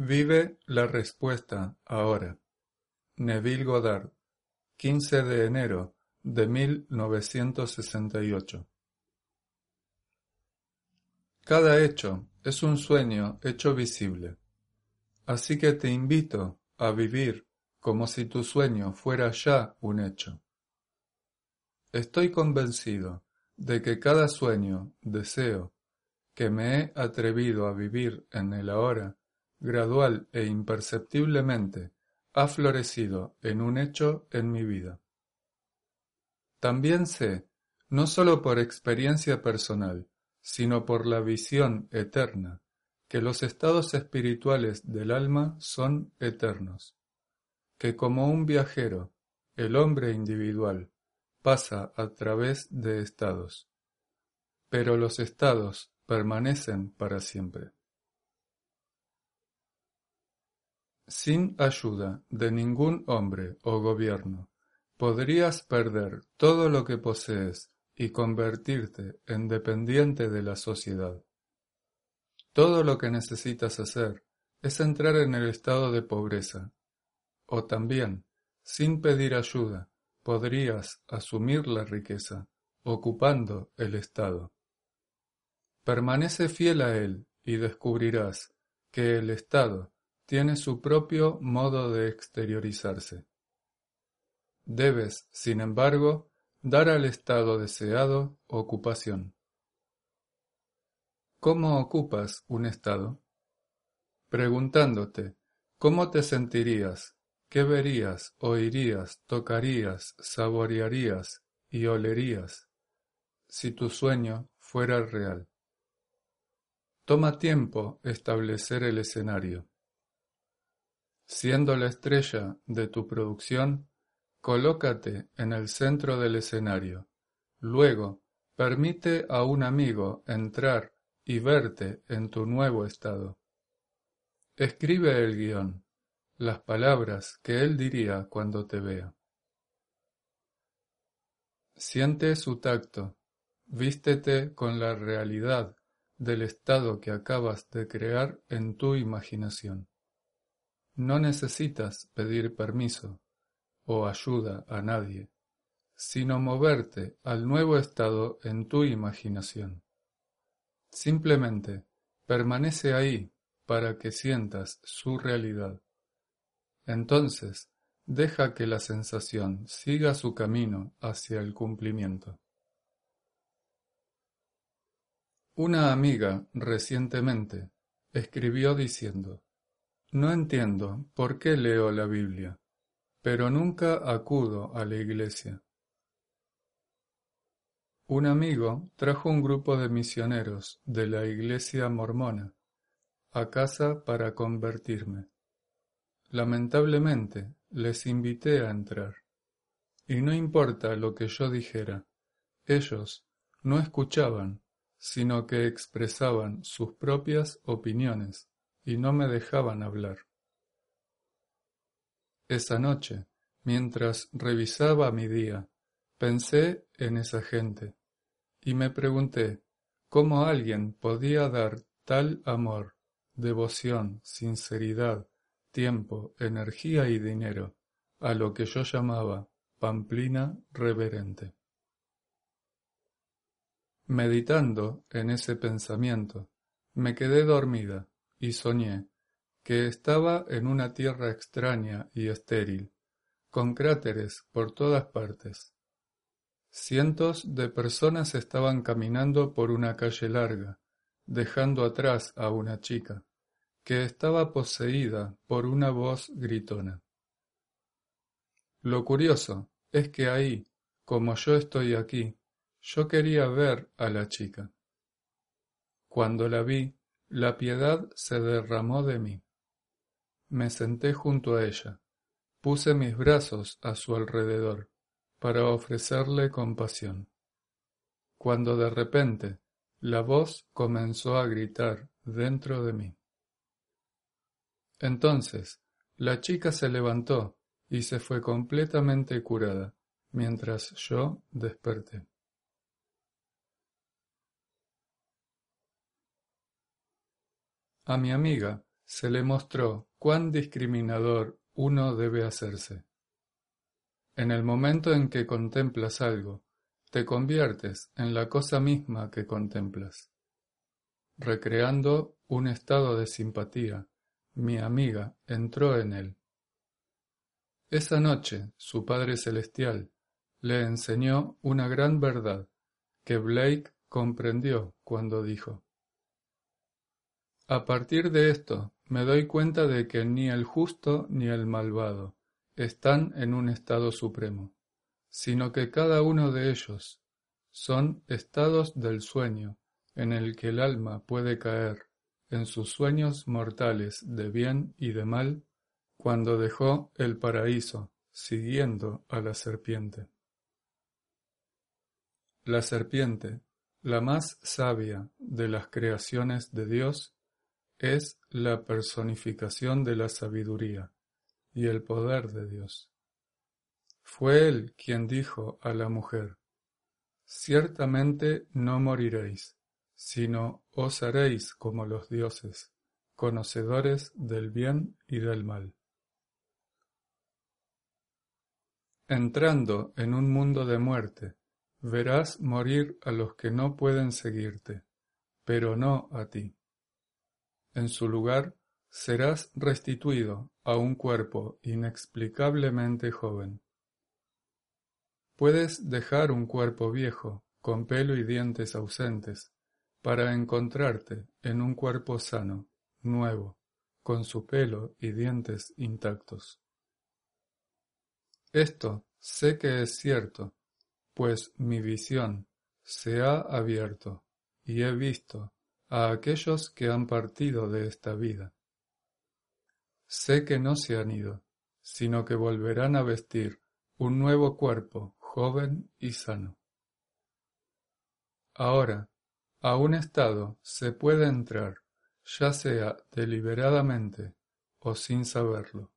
Vive la respuesta ahora. Neville Goddard, 15 de enero de 1968. Cada hecho es un sueño hecho visible. Así que te invito a vivir como si tu sueño fuera ya un hecho. Estoy convencido de que cada sueño, deseo, que me he atrevido a vivir en el ahora, gradual e imperceptiblemente, ha florecido en un hecho en mi vida. También sé, no sólo por experiencia personal, sino por la visión eterna, que los estados espirituales del alma son eternos, que como un viajero, el hombre individual pasa a través de estados, pero los estados permanecen para siempre. Sin ayuda de ningún hombre o gobierno, podrías perder todo lo que posees y convertirte en dependiente de la sociedad. Todo lo que necesitas hacer es entrar en el estado de pobreza. O también, sin pedir ayuda, podrías asumir la riqueza, ocupando el estado. Permanece fiel a él y descubrirás que el estado tiene su propio modo de exteriorizarse. Debes, sin embargo, dar al estado deseado ocupación. ¿Cómo ocupas un estado? Preguntándote, ¿cómo te sentirías? ¿Qué verías, oirías, tocarías, saborearías y olerías si tu sueño fuera real? Toma tiempo establecer el escenario. Siendo la estrella de tu producción, colócate en el centro del escenario. Luego, permite a un amigo entrar y verte en tu nuevo estado. Escribe el guion, las palabras que él diría cuando te vea. Siente su tacto, vístete con la realidad del estado que acabas de crear en tu imaginación. No necesitas pedir permiso o ayuda a nadie, sino moverte al nuevo estado en tu imaginación. Simplemente permanece ahí para que sientas su realidad. Entonces, deja que la sensación siga su camino hacia el cumplimiento. Una amiga recientemente escribió diciendo no entiendo por qué leo la Biblia, pero nunca acudo a la iglesia. Un amigo trajo un grupo de misioneros de la iglesia mormona a casa para convertirme. Lamentablemente les invité a entrar, y no importa lo que yo dijera, ellos no escuchaban, sino que expresaban sus propias opiniones y no me dejaban hablar. Esa noche, mientras revisaba mi día, pensé en esa gente y me pregunté cómo alguien podía dar tal amor, devoción, sinceridad, tiempo, energía y dinero a lo que yo llamaba pamplina reverente. Meditando en ese pensamiento, me quedé dormida y soñé que estaba en una tierra extraña y estéril, con cráteres por todas partes. Cientos de personas estaban caminando por una calle larga, dejando atrás a una chica, que estaba poseída por una voz gritona. Lo curioso es que ahí, como yo estoy aquí, yo quería ver a la chica. Cuando la vi, la piedad se derramó de mí. Me senté junto a ella, puse mis brazos a su alrededor para ofrecerle compasión. Cuando de repente la voz comenzó a gritar dentro de mí. Entonces la chica se levantó y se fue completamente curada, mientras yo desperté. A mi amiga se le mostró cuán discriminador uno debe hacerse. En el momento en que contemplas algo, te conviertes en la cosa misma que contemplas. Recreando un estado de simpatía, mi amiga entró en él. Esa noche su Padre Celestial le enseñó una gran verdad que Blake comprendió cuando dijo a partir de esto, me doy cuenta de que ni el justo ni el malvado están en un estado supremo, sino que cada uno de ellos son estados del sueño en el que el alma puede caer en sus sueños mortales de bien y de mal cuando dejó el paraíso siguiendo a la serpiente. La serpiente, la más sabia de las creaciones de Dios, es la personificación de la sabiduría y el poder de Dios. Fue él quien dijo a la mujer, Ciertamente no moriréis, sino os haréis como los dioses, conocedores del bien y del mal. Entrando en un mundo de muerte, verás morir a los que no pueden seguirte, pero no a ti. En su lugar, serás restituido a un cuerpo inexplicablemente joven. Puedes dejar un cuerpo viejo, con pelo y dientes ausentes, para encontrarte en un cuerpo sano, nuevo, con su pelo y dientes intactos. Esto sé que es cierto, pues mi visión se ha abierto y he visto a aquellos que han partido de esta vida. Sé que no se han ido, sino que volverán a vestir un nuevo cuerpo joven y sano. Ahora, a un estado se puede entrar, ya sea deliberadamente o sin saberlo,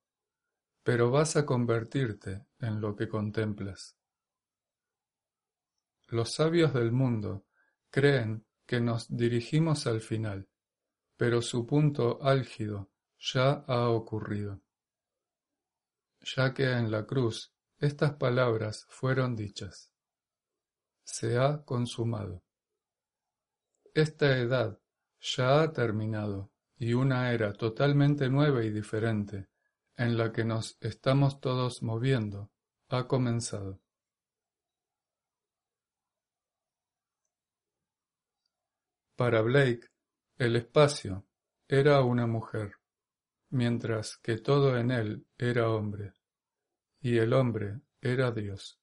pero vas a convertirte en lo que contemplas. Los sabios del mundo creen que nos dirigimos al final, pero su punto álgido ya ha ocurrido, ya que en la cruz estas palabras fueron dichas. Se ha consumado. Esta edad ya ha terminado y una era totalmente nueva y diferente, en la que nos estamos todos moviendo, ha comenzado. Para Blake, el espacio era una mujer, mientras que todo en él era hombre, y el hombre era Dios.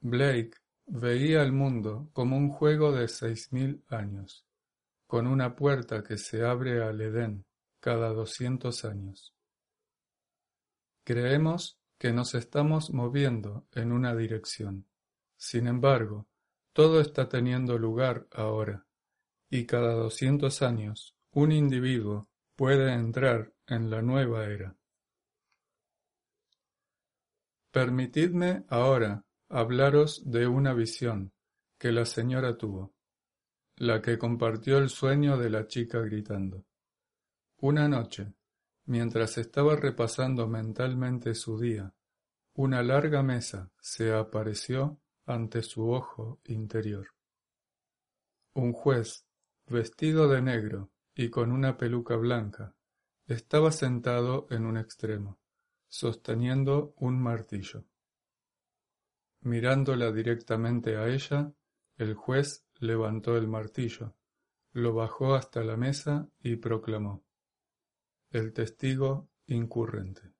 Blake veía el mundo como un juego de seis mil años, con una puerta que se abre al Edén cada doscientos años. Creemos que nos estamos moviendo en una dirección. Sin embargo, todo está teniendo lugar ahora y cada doscientos años un individuo puede entrar en la nueva era. Permitidme ahora hablaros de una visión que la señora tuvo, la que compartió el sueño de la chica gritando. Una noche, mientras estaba repasando mentalmente su día, una larga mesa se apareció ante su ojo interior. Un juez vestido de negro y con una peluca blanca, estaba sentado en un extremo, sosteniendo un martillo. Mirándola directamente a ella, el juez levantó el martillo, lo bajó hasta la mesa y proclamó El testigo incurrente.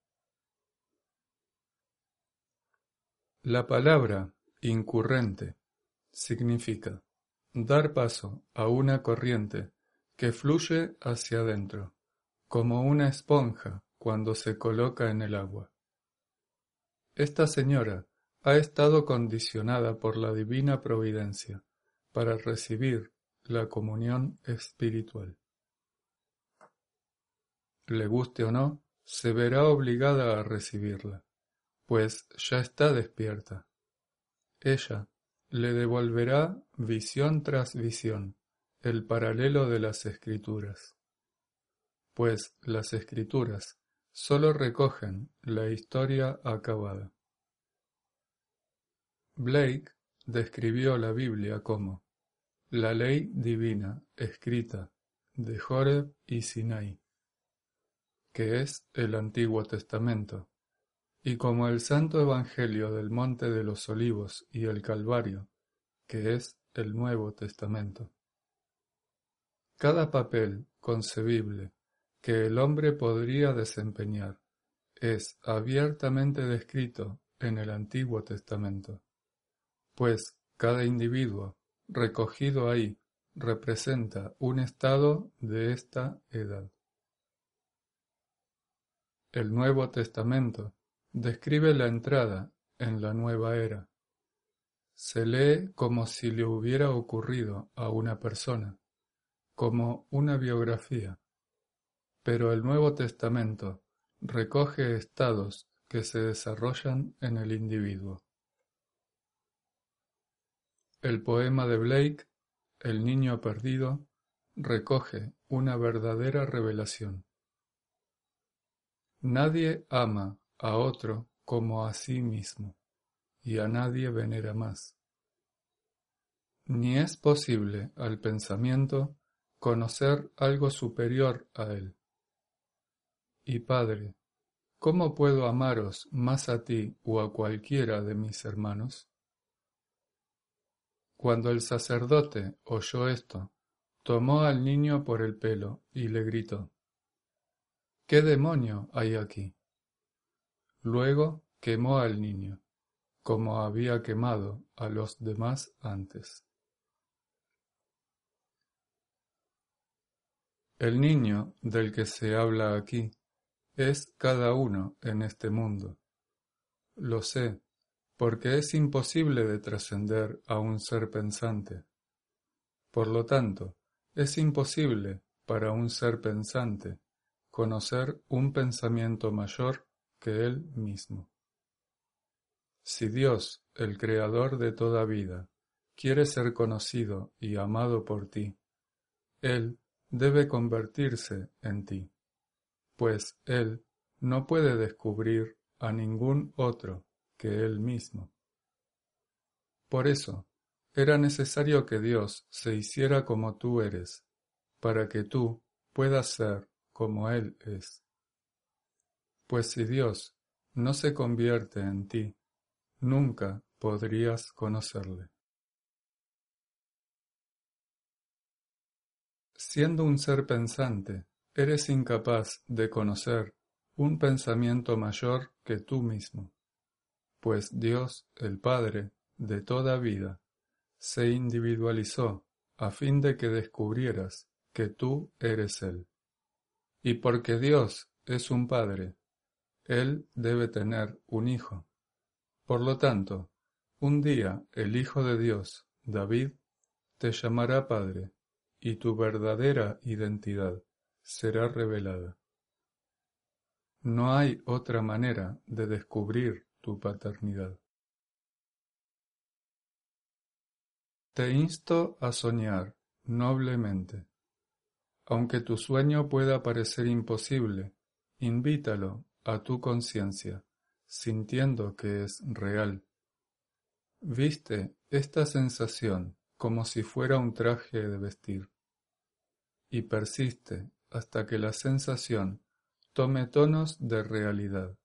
La palabra incurrente significa dar paso a una corriente que fluye hacia adentro, como una esponja cuando se coloca en el agua. Esta señora ha estado condicionada por la divina providencia para recibir la comunión espiritual. Le guste o no, se verá obligada a recibirla, pues ya está despierta. Ella le devolverá visión tras visión el paralelo de las escrituras, pues las escrituras sólo recogen la historia acabada. Blake describió la Biblia como la ley divina escrita de Joreb y Sinai, que es el Antiguo Testamento, y como el Santo Evangelio del Monte de los Olivos y el Calvario, que es el Nuevo Testamento. Cada papel concebible que el hombre podría desempeñar es abiertamente descrito en el Antiguo Testamento, pues cada individuo recogido ahí representa un estado de esta edad. El Nuevo Testamento describe la entrada en la nueva era. Se lee como si le hubiera ocurrido a una persona, como una biografía. Pero el Nuevo Testamento recoge estados que se desarrollan en el individuo. El poema de Blake, El niño perdido, recoge una verdadera revelación. Nadie ama a otro como a sí mismo, y a nadie venera más. Ni es posible al pensamiento conocer algo superior a él. Y Padre, ¿cómo puedo amaros más a ti o a cualquiera de mis hermanos? Cuando el sacerdote oyó esto, tomó al niño por el pelo y le gritó, ¿Qué demonio hay aquí? Luego quemó al niño, como había quemado a los demás antes. El niño del que se habla aquí es cada uno en este mundo. Lo sé, porque es imposible de trascender a un ser pensante. Por lo tanto, es imposible para un ser pensante conocer un pensamiento mayor que Él mismo. Si Dios, el Creador de toda vida, quiere ser conocido y amado por ti, Él debe convertirse en ti, pues Él no puede descubrir a ningún otro que Él mismo. Por eso, era necesario que Dios se hiciera como tú eres, para que tú puedas ser como Él es. Pues si Dios no se convierte en ti, nunca podrías conocerle. Siendo un ser pensante, eres incapaz de conocer un pensamiento mayor que tú mismo, pues Dios, el Padre de toda vida, se individualizó a fin de que descubrieras que tú eres Él. Y porque Dios es un Padre él debe tener un hijo. Por lo tanto, un día el Hijo de Dios, David, te llamará Padre, y tu verdadera identidad será revelada. No hay otra manera de descubrir tu paternidad. Te insto a soñar noblemente. Aunque tu sueño pueda parecer imposible, invítalo a tu conciencia, sintiendo que es real. Viste esta sensación como si fuera un traje de vestir, y persiste hasta que la sensación tome tonos de realidad.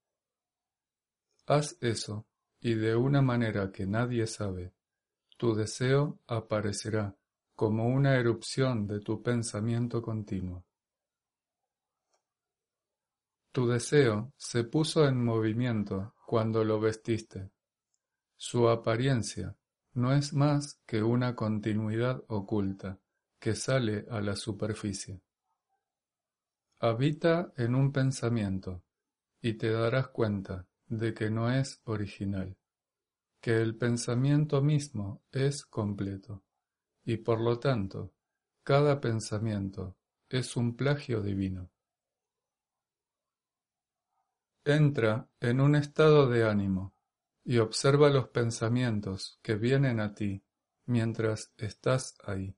Haz eso, y de una manera que nadie sabe, tu deseo aparecerá como una erupción de tu pensamiento continuo. Tu deseo se puso en movimiento cuando lo vestiste. Su apariencia no es más que una continuidad oculta que sale a la superficie. Habita en un pensamiento y te darás cuenta de que no es original, que el pensamiento mismo es completo, y por lo tanto, cada pensamiento es un plagio divino. Entra en un estado de ánimo y observa los pensamientos que vienen a ti mientras estás ahí.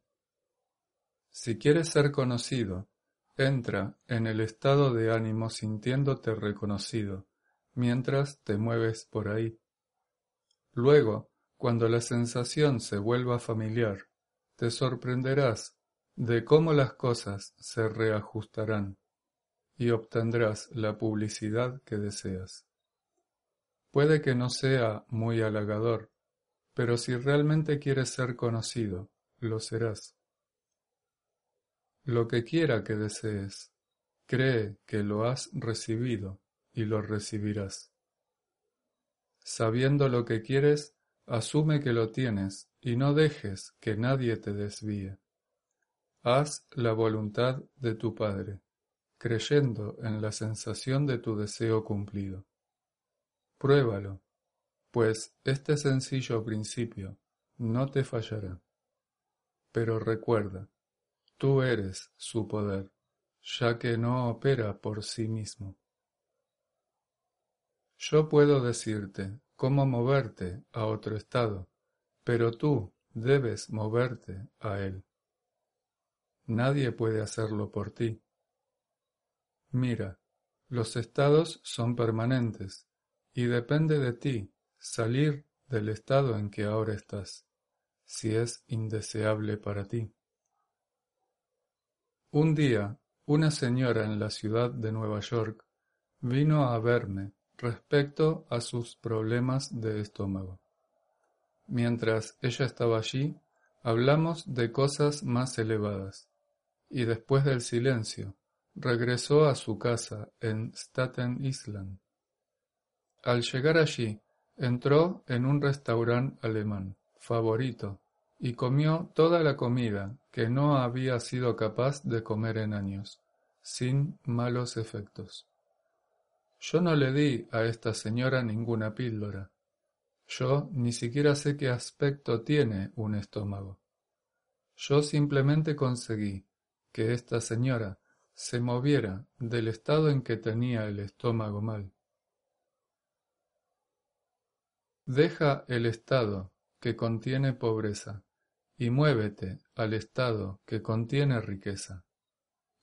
Si quieres ser conocido, entra en el estado de ánimo sintiéndote reconocido mientras te mueves por ahí. Luego, cuando la sensación se vuelva familiar, te sorprenderás de cómo las cosas se reajustarán y obtendrás la publicidad que deseas. Puede que no sea muy halagador, pero si realmente quieres ser conocido, lo serás. Lo que quiera que desees, cree que lo has recibido y lo recibirás. Sabiendo lo que quieres, asume que lo tienes y no dejes que nadie te desvíe. Haz la voluntad de tu Padre, creyendo en la sensación de tu deseo cumplido. Pruébalo, pues este sencillo principio no te fallará. Pero recuerda, tú eres su poder, ya que no opera por sí mismo. Yo puedo decirte cómo moverte a otro estado, pero tú debes moverte a él. Nadie puede hacerlo por ti. Mira, los estados son permanentes y depende de ti salir del estado en que ahora estás, si es indeseable para ti. Un día, una señora en la ciudad de Nueva York vino a verme respecto a sus problemas de estómago. Mientras ella estaba allí, hablamos de cosas más elevadas, y después del silencio, regresó a su casa en Staten Island. Al llegar allí, entró en un restaurante alemán, favorito, y comió toda la comida que no había sido capaz de comer en años, sin malos efectos. Yo no le di a esta señora ninguna píldora. Yo ni siquiera sé qué aspecto tiene un estómago. Yo simplemente conseguí que esta señora se moviera del estado en que tenía el estómago mal. Deja el estado que contiene pobreza y muévete al estado que contiene riqueza,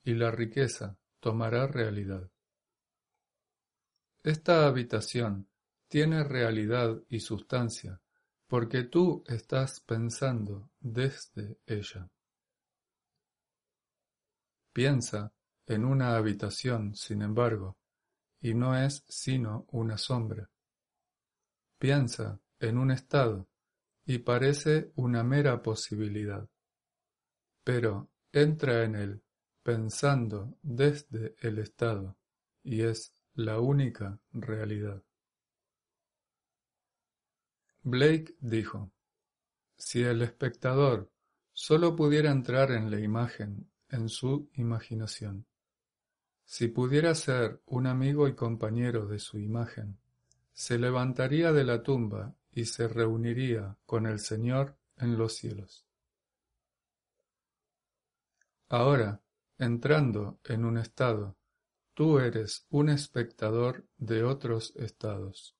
y la riqueza tomará realidad. Esta habitación tiene realidad y sustancia porque tú estás pensando desde ella. Piensa en una habitación, sin embargo, y no es sino una sombra. Piensa en un estado y parece una mera posibilidad. Pero entra en él pensando desde el estado y es la única realidad. Blake dijo, si el espectador solo pudiera entrar en la imagen, en su imaginación, si pudiera ser un amigo y compañero de su imagen, se levantaría de la tumba y se reuniría con el Señor en los cielos. Ahora, entrando en un estado Tú eres un espectador de otros estados.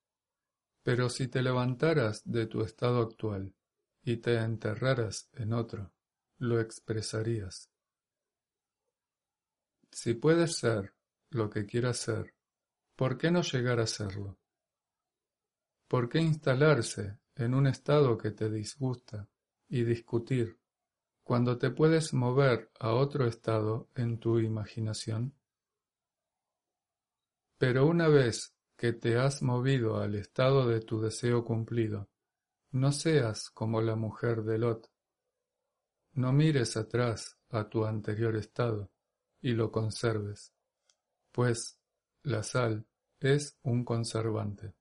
Pero si te levantaras de tu estado actual y te enterraras en otro, lo expresarías. Si puedes ser lo que quieras ser, ¿por qué no llegar a serlo? ¿Por qué instalarse en un estado que te disgusta y discutir cuando te puedes mover a otro estado en tu imaginación? Pero una vez que te has movido al estado de tu deseo cumplido, no seas como la mujer de Lot. No mires atrás a tu anterior estado y lo conserves, pues la sal es un conservante.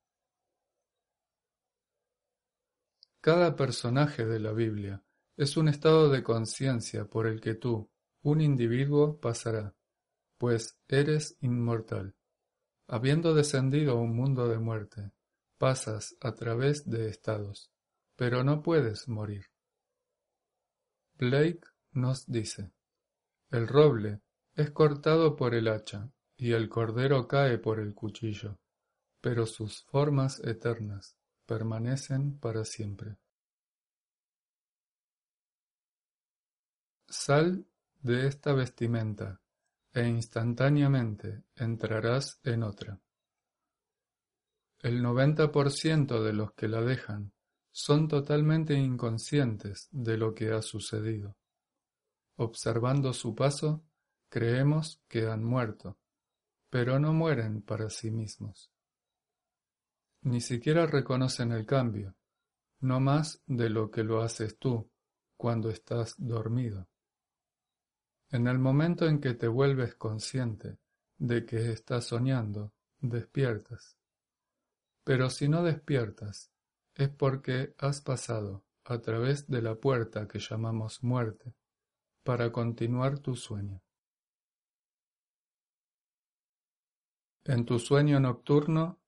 Cada personaje de la Biblia Es un estado de conciencia por el que tú, un individuo, pasará, pues eres inmortal. Habiendo descendido a un mundo de muerte, pasas a través de estados, pero no puedes morir. Blake nos dice, el roble es cortado por el hacha y el cordero cae por el cuchillo, pero sus formas eternas permanecen para siempre. Sal de esta vestimenta e instantáneamente entrarás en otra. El noventa por ciento de los que la dejan son totalmente inconscientes de lo que ha sucedido. Observando su paso, creemos que han muerto, pero no mueren para sí mismos. Ni siquiera reconocen el cambio, no más de lo que lo haces tú cuando estás dormido. En el momento en que te vuelves consciente de que estás soñando, despiertas. Pero si no despiertas, es porque has pasado a través de la puerta que llamamos muerte para continuar tu sueño. En tu sueño nocturno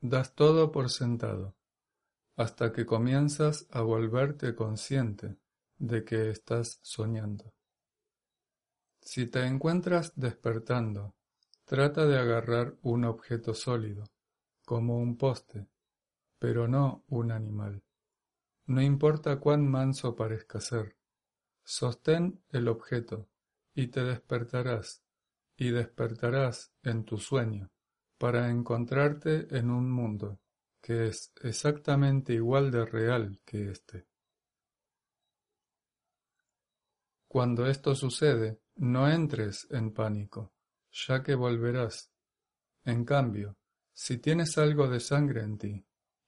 das todo por sentado, hasta que comienzas a volverte consciente de que estás soñando. Si te encuentras despertando, trata de agarrar un objeto sólido, como un poste, pero no un animal. No importa cuán manso parezca ser. Sostén el objeto y te despertarás, y despertarás en tu sueño, para encontrarte en un mundo que es exactamente igual de real que éste. Cuando esto sucede, no entres en pánico, ya que volverás. En cambio, si tienes algo de sangre en ti,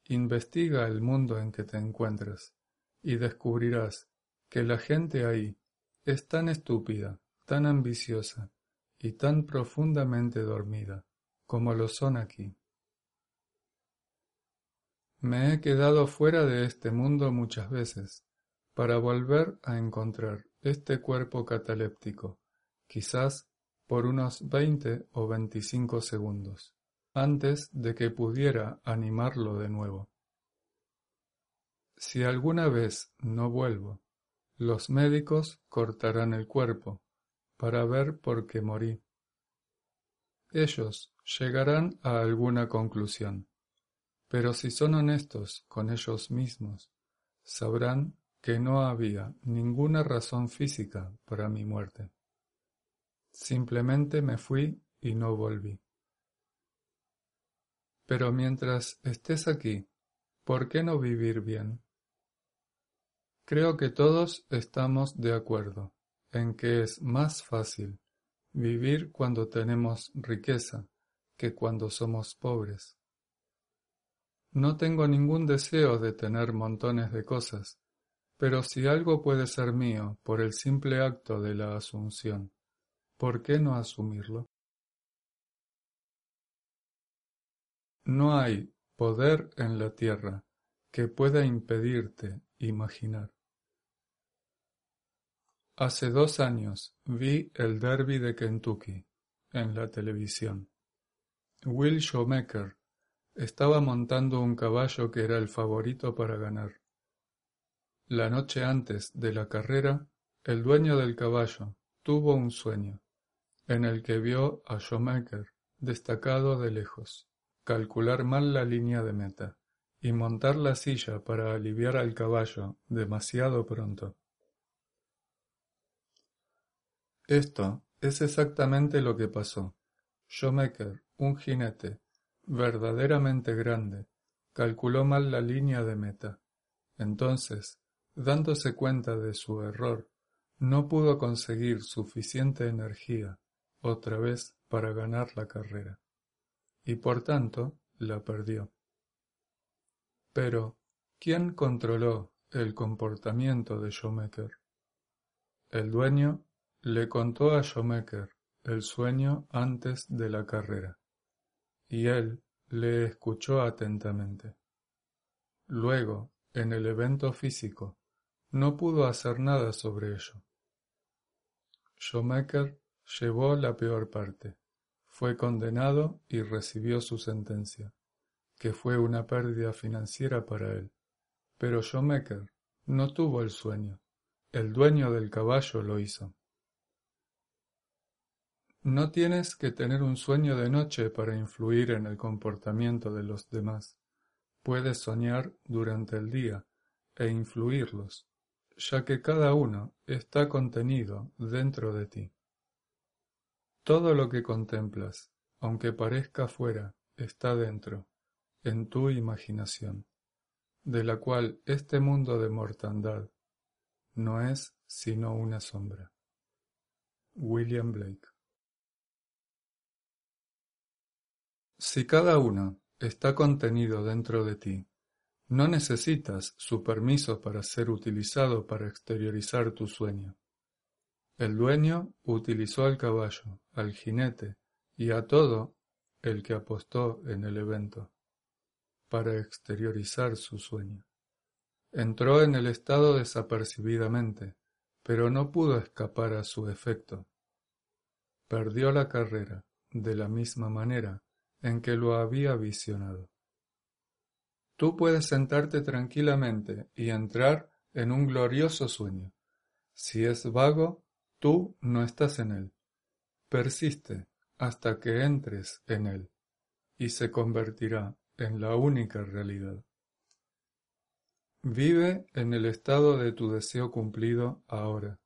investiga el mundo en que te encuentras y descubrirás que la gente ahí es tan estúpida, tan ambiciosa y tan profundamente dormida como lo son aquí. Me he quedado fuera de este mundo muchas veces para volver a encontrar este cuerpo cataléptico quizás por unos veinte o veinticinco segundos, antes de que pudiera animarlo de nuevo. Si alguna vez no vuelvo, los médicos cortarán el cuerpo para ver por qué morí. Ellos llegarán a alguna conclusión, pero si son honestos con ellos mismos, sabrán que no había ninguna razón física para mi muerte. Simplemente me fui y no volví. Pero mientras estés aquí, ¿por qué no vivir bien? Creo que todos estamos de acuerdo en que es más fácil vivir cuando tenemos riqueza que cuando somos pobres. No tengo ningún deseo de tener montones de cosas, pero si algo puede ser mío por el simple acto de la asunción, ¿Por qué no asumirlo? No hay poder en la tierra que pueda impedirte imaginar. Hace dos años vi el derby de Kentucky en la televisión. Will Schumacher estaba montando un caballo que era el favorito para ganar. La noche antes de la carrera, el dueño del caballo tuvo un sueño en el que vio a Schumacher destacado de lejos, calcular mal la línea de meta y montar la silla para aliviar al caballo demasiado pronto. Esto es exactamente lo que pasó. Schumacher, un jinete, verdaderamente grande, calculó mal la línea de meta. Entonces, dándose cuenta de su error, no pudo conseguir suficiente energía otra vez para ganar la carrera, y por tanto la perdió. Pero, ¿quién controló el comportamiento de Schumacher? El dueño le contó a Schumacher el sueño antes de la carrera, y él le escuchó atentamente. Luego, en el evento físico, no pudo hacer nada sobre ello. Shoemaker llevó la peor parte, fue condenado y recibió su sentencia, que fue una pérdida financiera para él. Pero Shoemaker no tuvo el sueño, el dueño del caballo lo hizo. No tienes que tener un sueño de noche para influir en el comportamiento de los demás. Puedes soñar durante el día e influirlos, ya que cada uno está contenido dentro de ti. Todo lo que contemplas, aunque parezca fuera, está dentro, en tu imaginación, de la cual este mundo de mortandad no es sino una sombra. William Blake Si cada uno está contenido dentro de ti, no necesitas su permiso para ser utilizado para exteriorizar tu sueño. El dueño utilizó al caballo, al jinete y a todo el que apostó en el evento para exteriorizar su sueño. Entró en el estado desapercibidamente, pero no pudo escapar a su efecto. Perdió la carrera de la misma manera en que lo había visionado. Tú puedes sentarte tranquilamente y entrar en un glorioso sueño. Si es vago, tú no estás en él. Persiste hasta que entres en él y se convertirá en la única realidad. Vive en el estado de tu deseo cumplido ahora,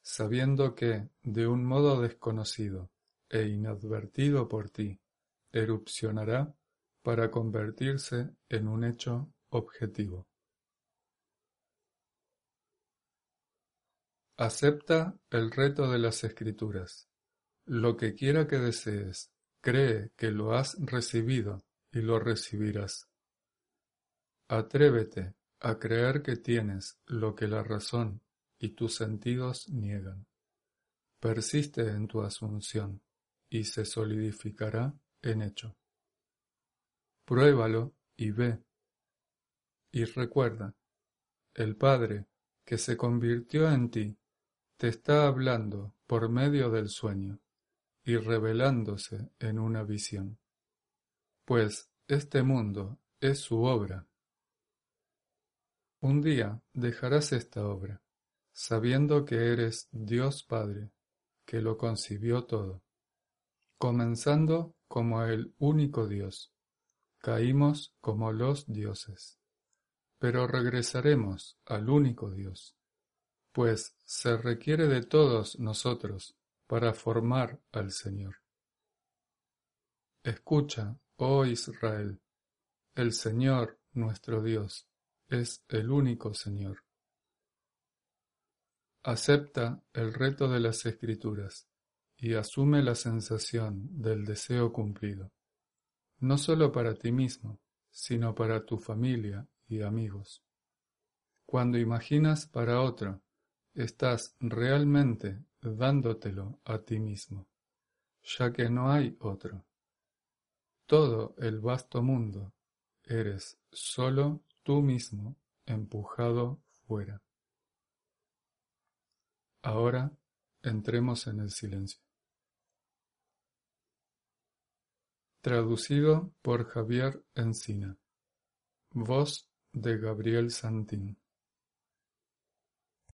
sabiendo que, de un modo desconocido e inadvertido por ti, erupcionará para convertirse en un hecho objetivo. Acepta el reto de las escrituras. Lo que quiera que desees, cree que lo has recibido y lo recibirás. Atrévete a creer que tienes lo que la razón y tus sentidos niegan. Persiste en tu asunción y se solidificará en hecho. Pruébalo y ve. Y recuerda, el Padre que se convirtió en ti te está hablando por medio del sueño y revelándose en una visión. Pues este mundo es su obra. Un día dejarás esta obra, sabiendo que eres Dios Padre, que lo concibió todo, comenzando como el único Dios. Caímos como los dioses. Pero regresaremos al único Dios, pues se requiere de todos nosotros para formar al Señor. Escucha, oh Israel, el Señor nuestro Dios es el único Señor. Acepta el reto de las Escrituras y asume la sensación del deseo cumplido, no solo para ti mismo, sino para tu familia y amigos. Cuando imaginas para otro, estás realmente dándotelo a ti mismo, ya que no hay otro. Todo el vasto mundo eres solo tú mismo empujado fuera. Ahora entremos en el silencio. Traducido por Javier Encina. Voz de Gabriel Santín.